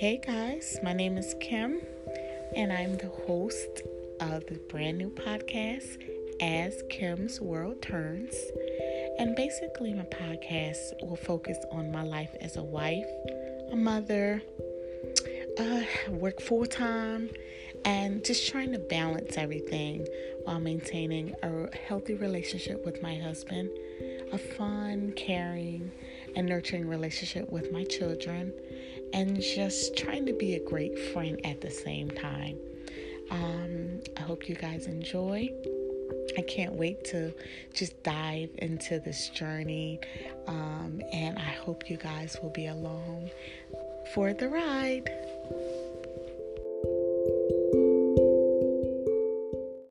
Hey guys, my name is Kim, and I'm the host of the brand new podcast, As Kim's World Turns. And basically, my podcast will focus on my life as a wife, a mother, uh, work full time, and just trying to balance everything while maintaining a healthy relationship with my husband, a fun, caring, and nurturing relationship with my children, and just trying to be a great friend at the same time. Um, I hope you guys enjoy. I can't wait to just dive into this journey, um, and I hope you guys will be along for the ride.